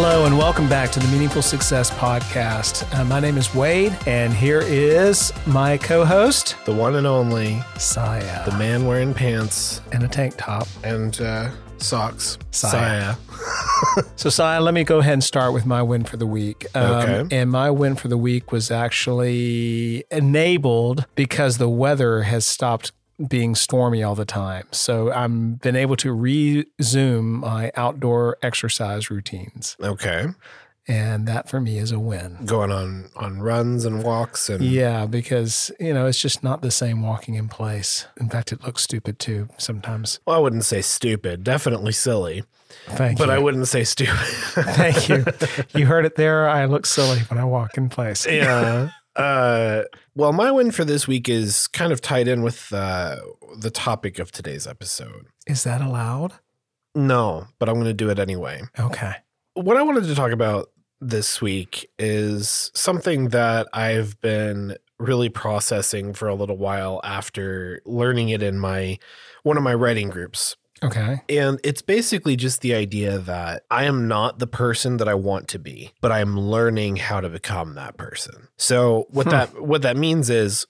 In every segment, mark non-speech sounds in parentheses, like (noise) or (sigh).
Hello, and welcome back to the Meaningful Success Podcast. Uh, my name is Wade, and here is my co host, The one and only, Siah, the man wearing pants and a tank top. and uh, socks. Siah. (laughs) So, Siah, let me go ahead and start with my win for the week. Um, Okay. And my win for the week was actually enabled because the weather has stopped being stormy all the time. So, I've been able to resume my outdoor exercise routines. Okay. And that for me is a win. Going on on runs and walks and Yeah, because you know it's just not the same walking in place. In fact, it looks stupid too sometimes. well, I wouldn't say stupid, definitely silly, Thank but you. I wouldn't say stupid. (laughs) Thank you. (laughs) You heard it there. I look silly when I walk in place. yeah. (laughs) Uh, well, my win for this week is kind of tied in with uh, the topic of today's episode. Is that allowed? No, but I'm going to do it anyway. Okay. what I wanted to talk about this week is something that I've been really processing for a little while after learning it in my one of my writing groups. Okay. And it's basically just the idea that I am not the person that I want to be, but I'm learning how to become that person. So what Hmm. that what that means is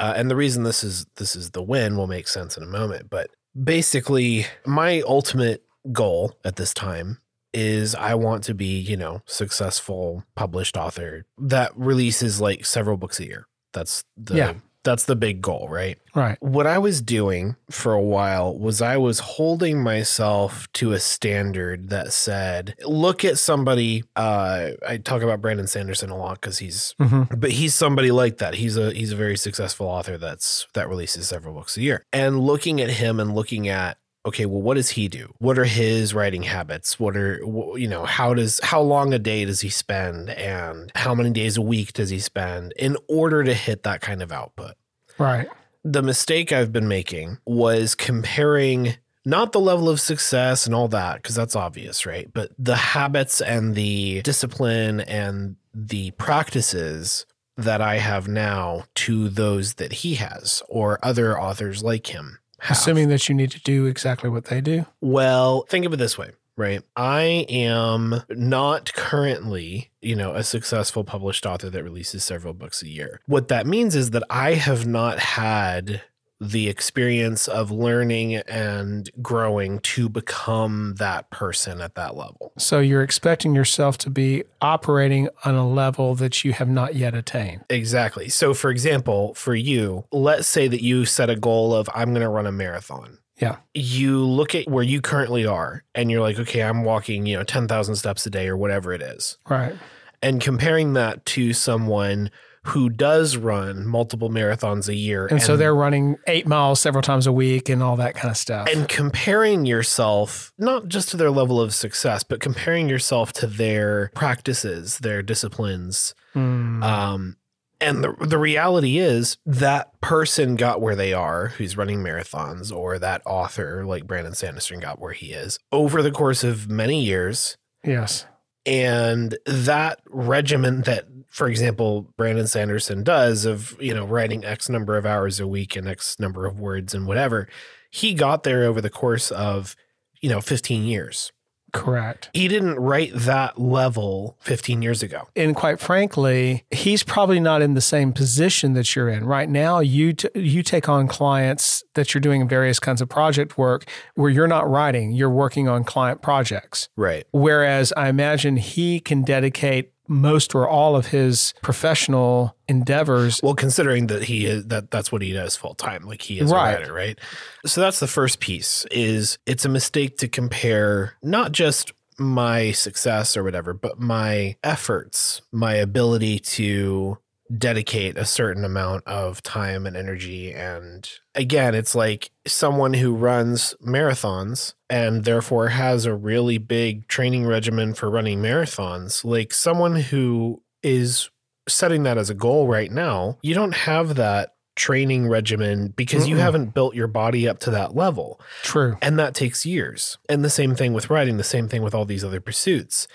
uh, and the reason this is this is the win will make sense in a moment, but basically my ultimate goal at this time is I want to be, you know, successful published author that releases like several books a year. That's the Yeah. That's the big goal, right? Right. What I was doing for a while was I was holding myself to a standard that said, look at somebody. Uh, I talk about Brandon Sanderson a lot because he's, hmm but he's somebody like that. He's a he's a very successful author that's that releases several books a year. And looking at him and looking at okay, well, what does he do? What are his writing habits? What are you know? How does how long a day does he spend, and how many days a week does he spend in order to hit that kind of output? Right. the mistake I've been making was comparing not the level of success and all that, because that's obvious, right? But the habits and the discipline and the practices that I have now to those that he has or other authors like him. Have. Assuming that you need to do exactly what they do. Well, think of it this way, right? I am not currently, you know, a successful published author that releases several books a year. What that means is that I have not had the experience of learning and growing to become that person at that level. So you're expecting yourself to be operating on a level that you have not yet attained. Exactly. So, for example, for you, let's say that you set a goal of, I'm going to run a marathon. Yeah. You look at where you currently are and you're like, okay, I'm walking, you know, 10,000 steps a day or whatever it is. Right. And comparing that to someone who does run multiple marathons a year. And, so they're running eight miles several times a week and all that kind of stuff. and comparing yourself not just to their level of success, but comparing yourself to their practices, their disciplines, Mm. Um, and the the reality is that person got where they are, who's running marathons, or that author like Brandon Sanderson got where he is over the course of many years. yes. And that regimen that, for example, Brandon Sanderson does of, you know, writing X number of hours a week and X number of words and whatever, he got there over the course of, you know, 15 years. Correct. He didn't write that level 15 years ago. and quite frankly, he's probably not in the same position that you're in right now. You t- you take on clients that you're doing various kinds of project work where you're not writing, you're working on client projects. Right. Whereas I imagine he can dedicate most or all of his professional endeavors. Well, considering that he is that that's what he does full time, like he is Right. a writer, right? So that's the first piece. Is it's a mistake to compare not just my success or whatever, but my efforts, my ability to dedicate a certain amount of time and energy. And again, it's like someone who runs marathons and therefore has a really big training regimen for running marathons, like someone who is setting that as a goal right now, you don't have that training regimen because you Mm-mm. haven't built your body up to that level. True. And that takes years. And the same thing with writing, the same thing with all these other pursuits.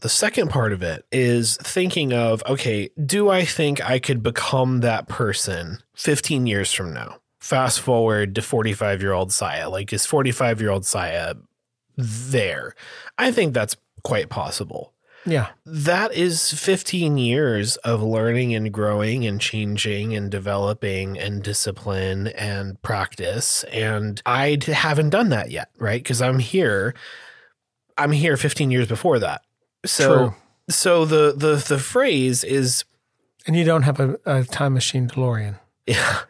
The second part of it is thinking of okay, do I think I could become that person 15 years from now? Fast forward to 45 year old Siah. Like, is 45 year old Siah there? I think that's quite possible. Yeah. That is 15 years of learning and growing and changing and developing and discipline and practice. And I haven't done that yet, right? Because I'm here. I'm here 15 years before that. So, True. so the the the phrase is And you don't have a, a time machine DeLorean. Yeah.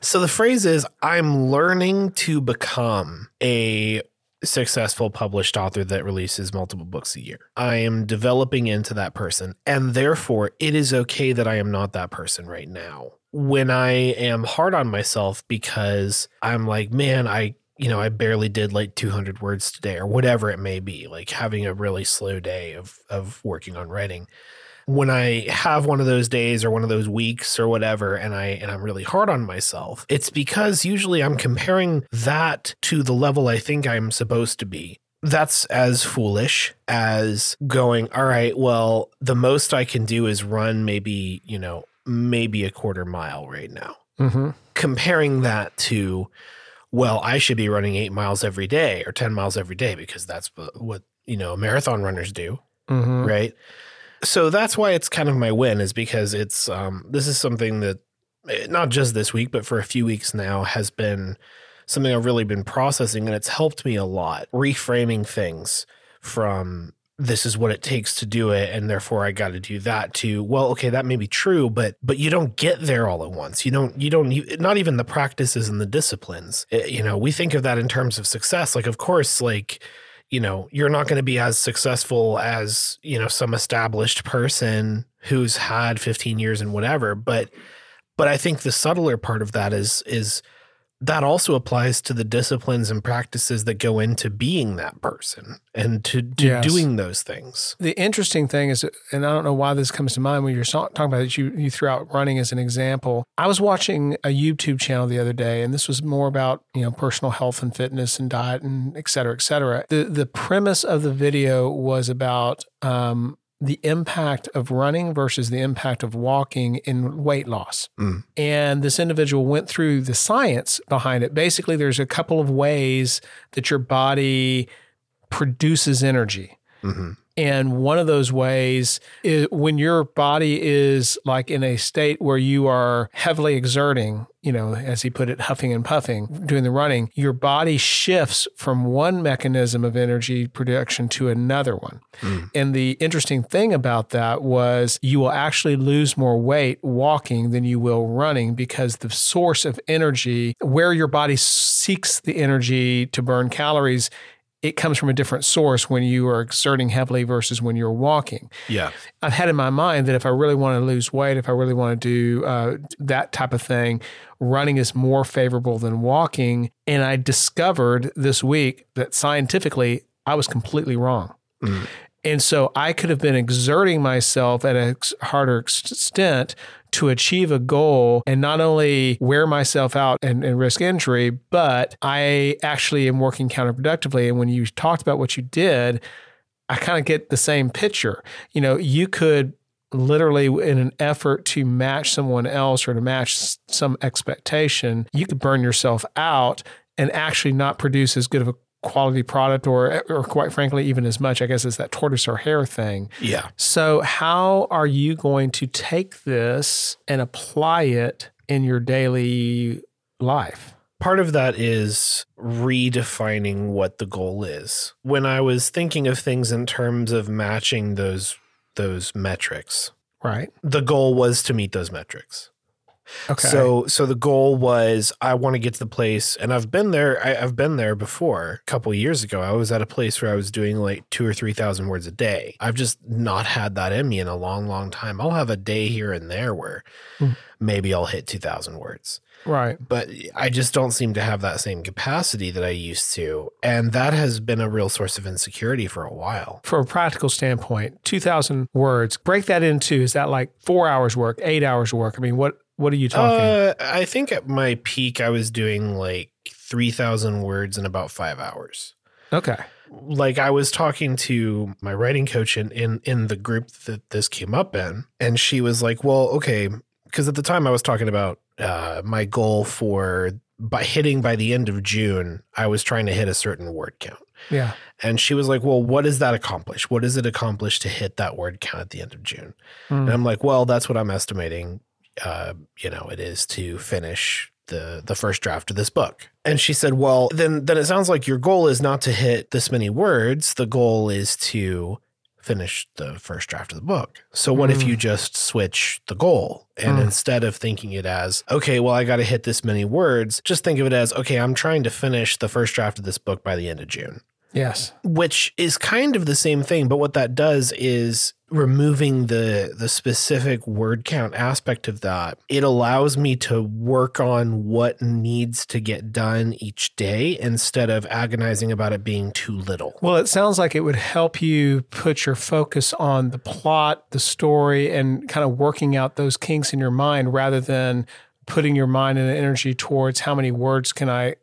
So the phrase is I'm learning to become a successful published author that releases multiple books a year. I am developing into that person. And therefore, it is okay that I am not that person right now. When I am hard on myself because I'm like, man, I you know, I barely did like 200 words today or whatever it may be, like having a really slow day of of working on writing when I have one of those days or one of those weeks or whatever and I and I'm really hard on myself, it's because usually I'm comparing that to the level I think I'm supposed to be. That's as foolish as going, all right, well, the most I can do is run maybe, you know, maybe a quarter mile right now. Mm-hmm. Comparing that to, well, I should be running eight miles every day or 10 miles every day because that's what, you know, marathon runners do Mm-hmm. right? So that's why it's kind of my win is because it's um this is something that eh, not just this week but for a few weeks now has been something I've really been processing and it's helped me a lot reframing things from this is what it takes to do it and therefore I got to do that too. Well okay that may be true but but you don't get there all at once. You don't you don't not even the practices and the disciplines. Eh, you know we think of that in terms of success. Like of course like you know, you're not going to be as successful as, you know, some established person who's had 15 years and whatever, but but I think the subtler part of that is is that also applies to the disciplines and practices that go into being that person and to, to Yes. doing those things. The interesting thing is, and I don't know why this comes to mind when you're talking about it, you, you threw out running as an example. I was watching a YouTube channel the other day, and this was more about, you know, personal health and fitness and diet and et cetera, et cetera. The, the premise of the video was about um, the impact of running versus the impact of walking in weight loss. Mm. And this individual went through the science behind it. Basically, there's a couple of ways that your body produces energy. hmm And one of those ways is when your body is like in a state where you are heavily exerting, you know, as he put it, huffing and puffing, doing the running, your body shifts from one mechanism of energy production to another one. Mm. And the interesting thing about that was you will actually lose more weight walking than you will running because the source of energy, where your body seeks the energy to burn calories, it comes from a different source when you are exerting heavily versus when you're walking. Yeah. I've had in my mind that if I really want to lose weight, if I really want to do uh, that type of thing, running is more favorable than walking. And I discovered this week that scientifically, I was completely wrong. Mm. And so I could have been exerting myself at a harder extent to achieve a goal and not only wear myself out and, and risk injury, but I actually am working counterproductively. And when you talked about what you did, I kind of get the same picture. You know, you could literally, in an effort to match someone else or to match some expectation, you could burn yourself out and actually not produce as good of a quality product or, or quite frankly, even as much, I guess, as that tortoise or hare thing. Yeah. So, how are you going to take this and apply it in your daily life? Part of that is redefining what the goal is. When I was thinking of things in terms of matching those those metrics, Right. the goal was to meet those metrics. Okay. So so the goal was I want to get to the place and I've been there I, I've been there before. A couple of years ago I was at a place where I was doing like 2 or 3000 words a day. I've just not had that in me in a long long time. I'll have a day here and there where Hmm. maybe I'll hit 2000 words. right. But I just don't seem to have that same capacity that I used to and that has been a real source of insecurity for a while. From a practical standpoint, 2,000 words, break that into is that like four hours work, eight hours work? I mean, what, what are you talking? Uh, I think at my peak I was doing like 3000 words in about 5 hours. okay. like I was talking to my writing coach in in, in the group that this came up in, and she was like, "Well, okay," because at the time I was talking about uh, my goal for by hitting by the end of June, I was trying to hit a certain word count. Yeah. And she was like, Well, what does that accomplish? What does it accomplish to hit that word count at the end of June? And I'm like, Well, that's what I'm estimating. Uh, you know, it is to finish the the first draft of this book. And she said, Well, then then it sounds like your goal is not to hit this many words. The goal is to finish the first draft of the book. So what if Mm. you just switch the goal and Mm. instead of thinking it as, okay, well, I got to hit this many words, just think of it as, okay, I'm trying to finish the first draft of this book by the end of June Yes. which is kind of the same thing but what that does is removing the the specific word count aspect of that it allows me to work on what needs to get done each day instead of agonizing about it being too little Well, it sounds like it would help you put your focus on the plot, the story, and kind of working out those kinks in your mind rather than putting your mind and energy towards how many words can I.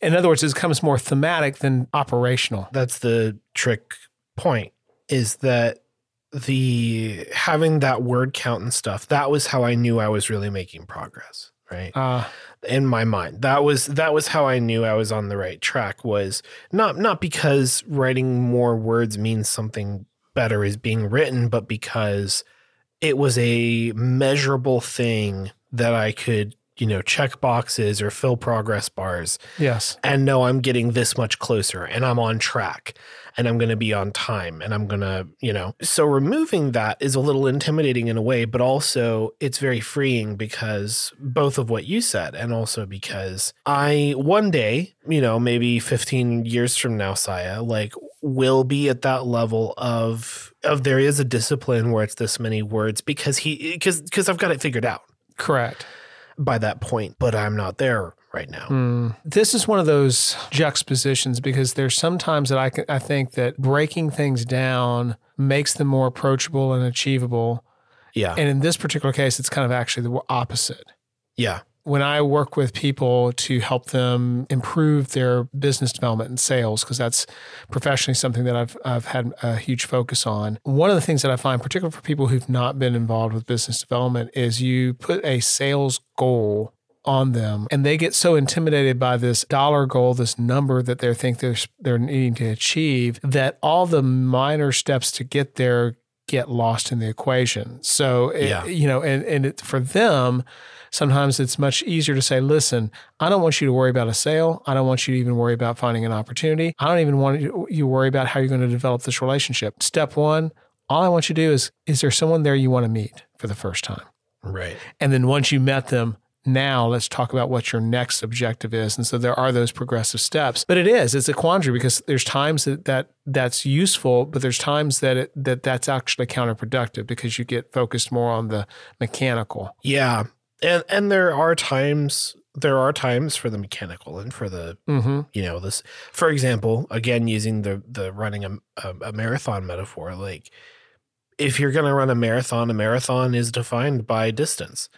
In other words, it becomes more thematic than operational. that's the trick point is that the having that word count and stuff that was how i knew i was really making progress right Uh, in my mind that was that was how i knew i was on the right track was not not because writing more words means something better is being written but because it was a measurable thing that i could you know check boxes or fill progress bars. Yes. and know i'm getting this much closer and i'm on track and i'm going to be on time and i'm going to you know. So removing that is a little intimidating in a way but also it's very freeing because both of what you said and also because i one day you know maybe 15 years from now Siah like will be at that level of of there is a discipline where it's this many words because he because because i've got it figured out Correct. by that point but i'm not there right now Mm. This is one of those juxtapositions because there's sometimes that I, can, I think that breaking things down makes them more approachable and achievable. yeah And in this particular case, it's kind of actually the opposite. yeah when I work with people to help them improve their business development and sales, because that's professionally something that I've I've had a huge focus on. One of the things that I find, particularly for people who've not been involved with business development, is you put a sales goal on them and they get so intimidated by this dollar goal this number that they think they're they're needing to achieve that all the minor steps to get there get lost in the equation so it- Yeah. you know and and it, for them sometimes it's much easier to say, listen, I don't want you to worry about a sale. I don't want you to even worry about finding an opportunity. I don't even want you you to worry about how you're going to develop this relationship. Step one, all I want you to do is, is there someone there you want to meet for the first time? right And then once you met them, now let's talk about what your next objective is. And so there are those progressive steps. But it is, it's a quandary because there's times that, that that's useful, but there's times that it, that that's actually counterproductive because you get focused more on the mechanical. Yeah. And and there are times there are times for the mechanical and for the Mm-hmm. you know this for example again using the the running a, a, a marathon metaphor like if you're going to run a marathon a marathon is defined by distance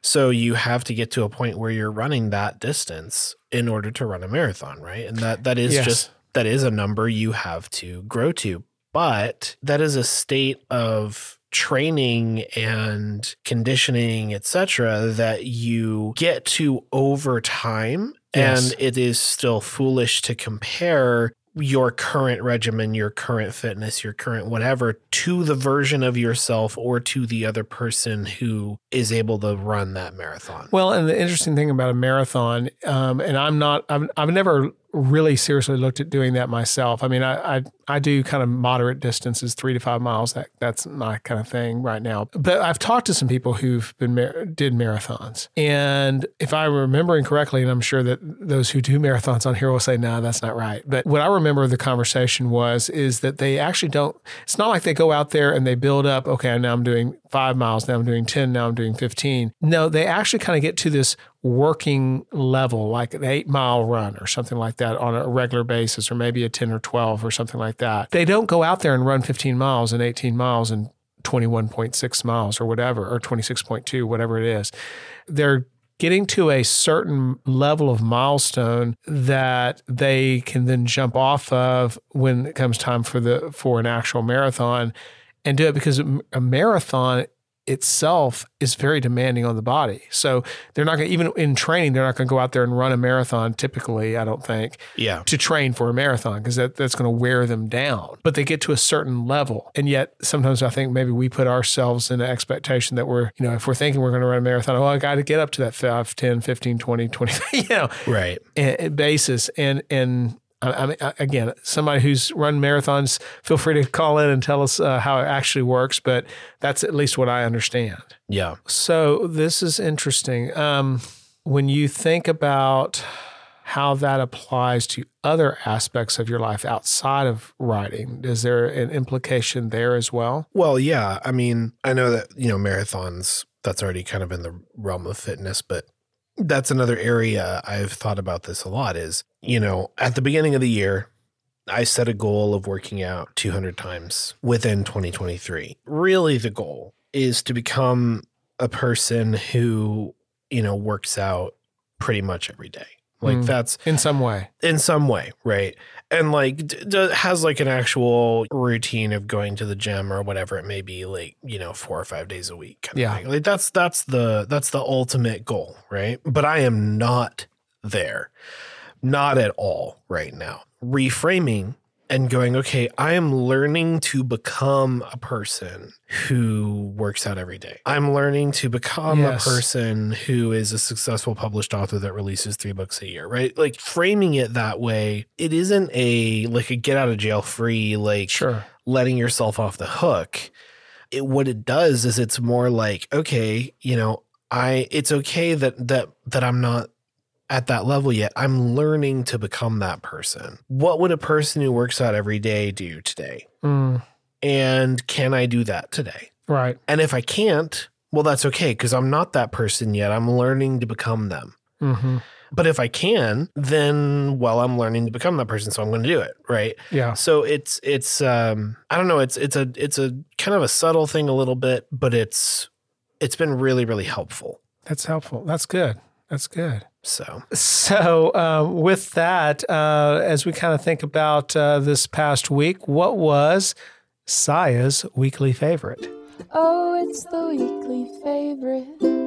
so you have to get to a point where you're running that distance in order to run a marathon right and that that is Yes. just that is a number you have to grow to but that is a state of training and conditioning etc that you get to over time Yes. and it is still foolish to compare your current regimen your current fitness your current whatever to the version of yourself or to the other person who is able to run that marathon Well, and the interesting thing about a marathon, um, and I'm not, I've, I've never really seriously looked at doing that myself. I mean, I, I, I do kind of moderate distances, three to five miles. That that's my kind of thing right now. But I've talked to some people who've been mar- did marathons, and if I'm remembering correctly, and I'm sure that those who do marathons on here will say, no, that's not right. But what I remember the conversation was is that they actually don't. It's not like they go out there and they build up. Okay, now I'm doing five miles. Now I'm doing ten. Now I'm doing fifteen. No, they actually kind of get to this working level, like an eight mile run or something like that on a regular basis, or maybe a 10 or 12 or something like that. They don't go out there and run 15 miles and 18 miles and 21.6 miles or whatever, or 26.2, whatever it is. They're getting to a certain level of milestone that they can then jump off of when it comes time for the for an actual marathon and do it because a marathon itself is very demanding on the body. So they're not going to, even in training, they're not going to go out there and run a marathon typically, I don't think, Yeah. to train for a marathon because that, that's going to wear them down. But they get to a certain level. And yet sometimes I think maybe we put ourselves in an expectation that we're, you know, if we're thinking we're going to run a marathon, oh, I got to get up to that 5, 10, 15, 20, 20, (laughs) you know, Right. basis. And, and, I I mean, again, somebody who's run marathons, feel free to call in and tell us uh, how it actually works. But that's at least what I understand. Yeah. So this is interesting. Um, when you think about how that applies to other aspects of your life outside of writing, is there an implication there as well? Well, yeah. I mean, I know that, you know, marathons, that's already kind of in the realm of fitness, but that's another area I've thought about this a lot is, you know, at the beginning of the year, I set a goal of working out 200 times within 2023. Really, the goal is to become a person who, you know, works out pretty much every day. Like Mm. that's In some way. in some way, right? And like d- d- has like an actual routine of going to the gym or whatever it may be, like you know, four or five days a week. Kind Yeah. of thing. like that's that's the that's the ultimate goal, right? But I am not there, not at all right now. Reframing and going, okay, I am learning to become a person who works out every day. I'm learning to become Yes. a person who is a successful published author that releases three books a year, right? Like framing it that way, it isn't a like a get out of jail free, like Sure. letting yourself off the hook. It, what it does is it's more like, okay, you know, I it's okay that that that I'm not at that level yet. I'm learning to become that person. What would a person who works out every day do today? Mm, And can I do that today? right. And if I can't, well, that's okay because I'm not that person yet. I'm learning to become them. hmm But if I can, then well, I'm learning to become that person, so I'm going to do it, right? Yeah. So it's it's um I don't know, it's it's a it's a kind of a subtle thing a little bit, but it's it's been really really helpful. That's helpful. That's good. That's good. So So, uh, with that, uh, as we kind of think about uh, this past week, what was Siah's weekly favorite? Oh, it's the weekly favorite.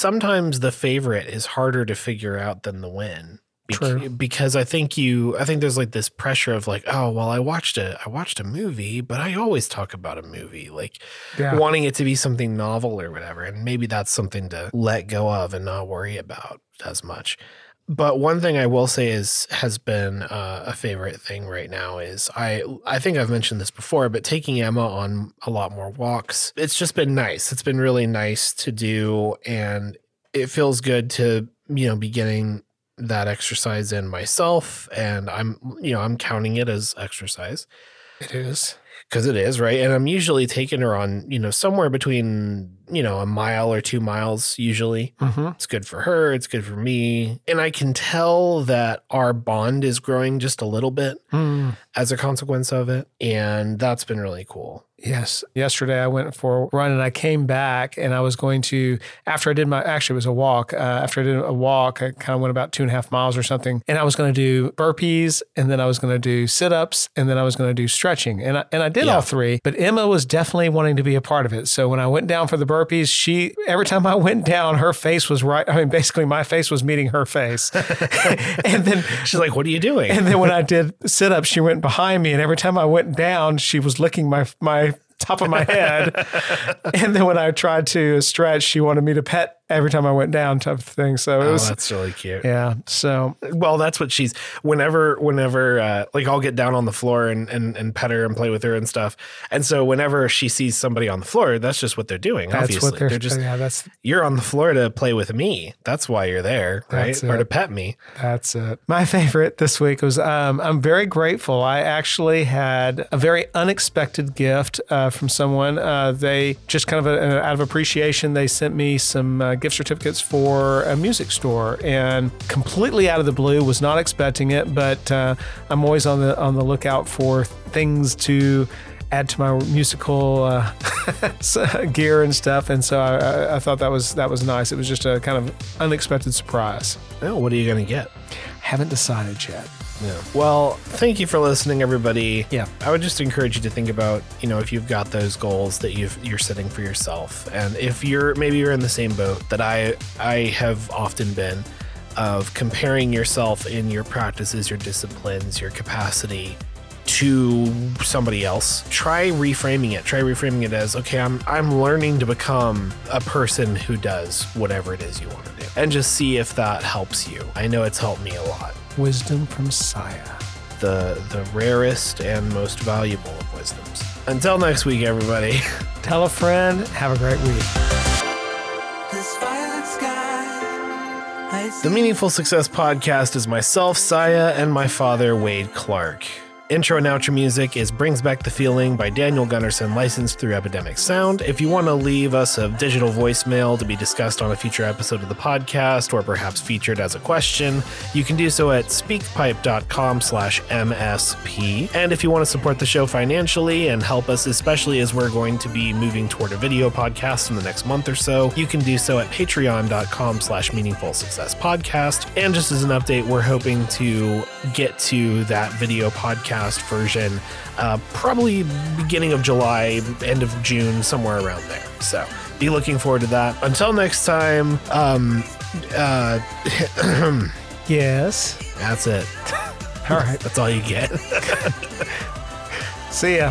sometimes the favorite is harder to figure out than the win. True. Because I think you, I think there's like this pressure of like, oh, well, I watched a, I watched a movie, but I always talk about a movie, like Yeah. wanting it to be something novel or whatever, and maybe that's something to let go of and not worry about as much. But one thing I will say is has been uh, a favorite thing right now is I I think I've mentioned this before, but taking Emma on a lot more walks. It's just been nice. It's been really nice to do, and it feels good to you know be getting that exercise in myself, and I'm you know I'm counting it as exercise It is. because it is right and i'm usually taking her on you know somewhere between you know a mile or two miles usually Mm-hmm. it's good for her it's good for me and i can tell that our bond is growing just a little bit Mm. as a consequence of it and that's been really cool Yes. Yesterday I went for a run and I came back and I was going to, after I did my, actually it was a walk. Uh, after I did a walk, I kind of went about two and a half miles or something. And I was going to do burpees and then I was going to do sit ups and then I was going to do stretching. And I, and I did Yeah. all three, but Emma was definitely wanting to be a part of it. So when I went down for the burpees, she, every time I went down, her face was right. I mean, basically my face was meeting her face. (laughs) and then she's like what are you doing and then when I did sit ups, she went behind me, and every time I went down, she was licking my my top of my head. (laughs) and then when I tried to stretch, she wanted me to pet every time I went down, type of thing. So it oh was that's really cute yeah. So well that's what she's whenever whenever uh, like i'll get down on the floor and, and and pet her and play with her and stuff and so whenever she sees somebody on the floor that's just what they're doing that's obviously what they're, just yeah. That's you're on the floor to play with me. That's why you're there, right? Or to pet me. That's it. My (laughs) favorite this week was um, I'm very grateful. I actually had a very unexpected gift uh, from someone. Uh, they just kind of a, out of appreciation, they sent me some uh, gift certificates for a music store, and completely out of the blue, was not expecting it. But uh, I'm always on the on the lookout for things to add to my musical uh, (laughs) gear and stuff. And so I, I- thought that was that was nice. It was just a kind of unexpected surprise. Oh, what are you going to get? Haven't decided yet. Yeah. Well, thank you for listening, everybody. Yeah. I would just encourage you to think about, you know, if you've got those goals that you've, you're setting for yourself, and if you're maybe you're in the same boat that I I have often been, of comparing yourself in your practices, your disciplines, your capacity to somebody else. Try reframing it. Try reframing it as, okay, I'm I'm learning to become a person who does whatever it is you want to do, and just see if that helps you. I know it's helped me a lot Wisdom from Siah. the the rarest and most valuable of wisdoms. Until next week, everybody. (laughs) Tell a friend. Have a great week. This violet sky. I The Meaningful Success Podcast is myself, Siah, and my father, Wade Clark. Intro and outro music is Brings Back the Feeling by Daniel Gunderson, licensed through Epidemic Sound. If you want to leave us a digital voicemail to be discussed on a future episode of the podcast or perhaps featured as a question, you can do so at speakpipe.com slash MSP. And if you want to support the show financially and help us, especially as we're going to be moving toward a video podcast in the next month or so, you can do so at patreon.com slash meaningful success podcast. And just as an update, we're hoping to get to that video podcast version uh, probably beginning of July, end of June, somewhere around there. So be looking forward to that. Until next time, um, uh, (clears throat) Yes. that's it. All right. (laughs) That's all you get. (laughs) See ya.